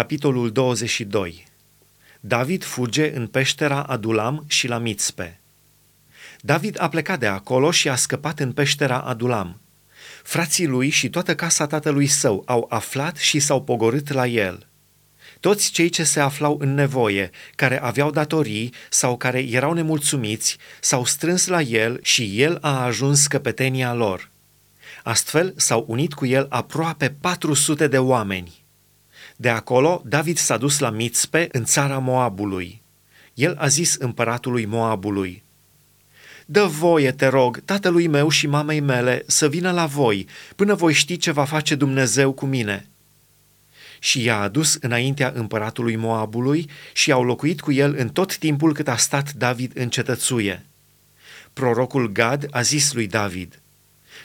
Capitolul 22 David fuge în peștera Adulam și la Mitzpe. David a plecat de acolo și a scăpat în peștera Adulam. Frații lui și toată casa tatălui său au aflat și s-au pogorât la el. Toți cei ce se aflau în nevoie, care aveau datorii sau care erau nemulțumiți, s-au strâns la el și el a ajuns căpetenia lor. Astfel s-au unit cu el aproape 400 de oameni. De acolo, David s-a dus la Mitzpe, în țara Moabului. El a zis împăratului Moabului, Dă voie, te rog, tatălui meu și mamei mele să vină la voi, până voi ști ce va face Dumnezeu cu mine. Și i-a adus înaintea împăratului Moabului și au locuit cu el în tot timpul cât a stat David în cetățuie. Prorocul Gad a zis lui David,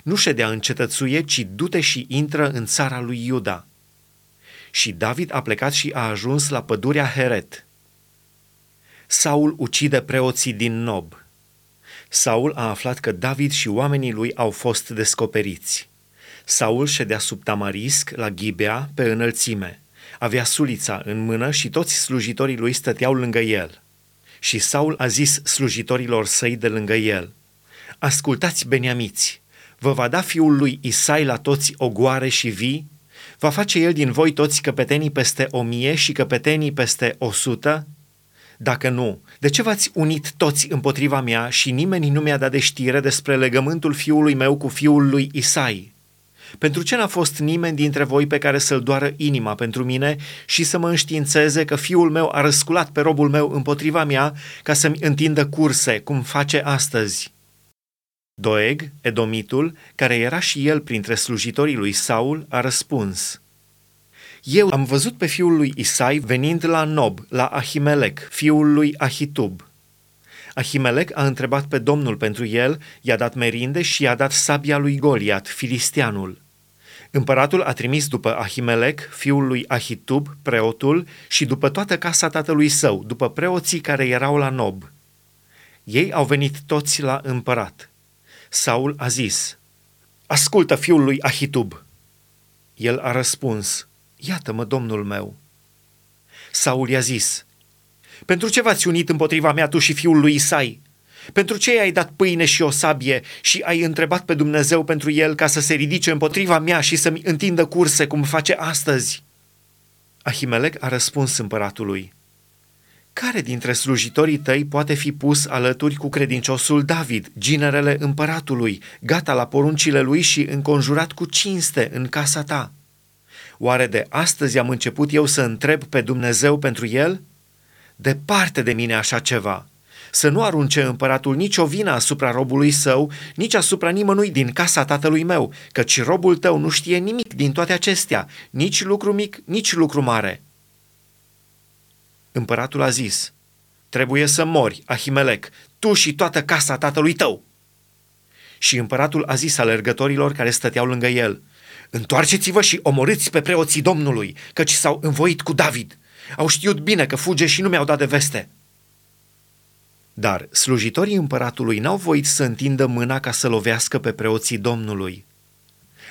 Nu ședea în cetățuie, ci du-te și intră în țara lui Iuda. Și David a plecat și a ajuns la pădurea Heret. Saul ucide preoții din Nob. Saul a aflat că David și oamenii lui au fost descoperiți. Saul ședea sub tamarisc la Ghibea pe înălțime. Avea sulița în mână și toți slujitorii lui stăteau lângă el. Și Saul a zis slujitorilor săi de lângă el, Ascultați, beniamiți, vă va da fiul lui Isai la toți ogoare și vii? Va face el din voi toți căpetenii peste o mie și căpetenii peste o sută? Dacă nu, de ce v-ați unit toți împotriva mea și nimeni nu mi-a dat de știre despre legământul fiului meu cu fiul lui Isai? Pentru ce n-a fost nimeni dintre voi pe care să-l doară inima pentru mine și să mă înștiințeze că fiul meu a răsculat pe robul meu împotriva mea ca să-mi întindă curse, cum face astăzi? Doeg, Edomitul, care era și el printre slujitorii lui Saul, a răspuns – eu am văzut pe fiul lui Isai venind la Nob, la Ahimelec, fiul lui Ahitub. Ahimelec a întrebat pe Domnul pentru el, i-a dat merinde și i-a dat sabia lui Goliat, filisteanul. Împăratul a trimis după Ahimelec, fiul lui Ahitub, preotul, și după toată casa tatălui său, după preoții care erau la Nob. Ei au venit toți la împărat. Saul a zis, Ascultă fiul lui Ahitub. El a răspuns, Iată-mă, domnul meu. Saul i-a zis, Pentru ce v-ați unit împotriva mea tu și fiul lui Isai? Pentru ce i-ai dat pâine și o sabie și ai întrebat pe Dumnezeu pentru el ca să se ridice împotriva mea și să-mi întindă curse cum face astăzi? Ahimelec a răspuns împăratului, Care dintre slujitorii tăi poate fi pus alături cu credinciosul David, ginerele împăratului, gata la poruncile lui și înconjurat cu cinste în casa ta?' Oare de astăzi am început eu să întreb pe Dumnezeu pentru el? Departe de mine așa ceva. Să nu arunce împăratul nicio vină asupra robului său, nici asupra nimănui din casa tatălui meu, căci robul tău nu știe nimic din toate acestea, nici lucru mic, nici lucru mare. Împăratul a zis, trebuie să mori, Ahimelec, tu și toată casa tatălui tău. Și împăratul a zis alergătorilor care stăteau lângă el, Întoarceți-vă și omorâți pe preoții Domnului, căci s-au învoit cu David. Au știut bine că fuge și nu mi-au dat de veste. Dar slujitorii împăratului n-au voit să întindă mâna ca să lovească pe preoții Domnului.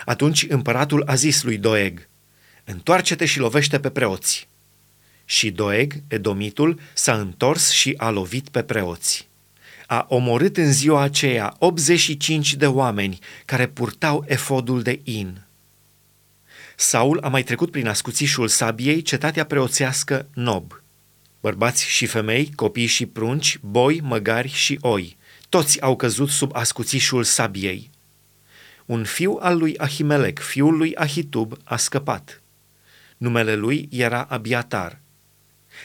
Atunci împăratul a zis lui Doeg, Întoarce-te și lovește pe preoți. Și Doeg, edomitul, s-a întors și a lovit pe preoți. A omorât în ziua aceea 85 de oameni care purtau efodul de in. Saul a mai trecut prin ascuțișul sabiei cetatea preoțească Nob. Bărbați și femei, copii și prunci, boi, măgari și oi, toți au căzut sub ascuțișul sabiei. Un fiu al lui Ahimelec, fiul lui Ahitub, a scăpat. Numele lui era Abiatar.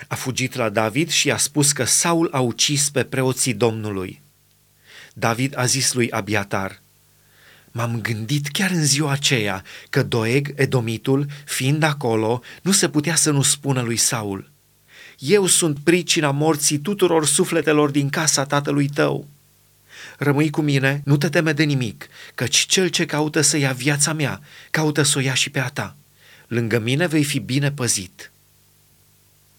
A fugit la David și a spus că Saul a ucis pe preoții Domnului. David a zis lui Abiatar – M-am gândit chiar în ziua aceea că Doeg, Edomitul, fiind acolo, nu se putea să nu spună lui Saul, Eu sunt pricina morții tuturor sufletelor din casa tatălui tău. Rămâi cu mine, nu te teme de nimic, căci cel ce caută să ia viața mea, caută să o ia și pe a ta. Lângă mine vei fi bine păzit.'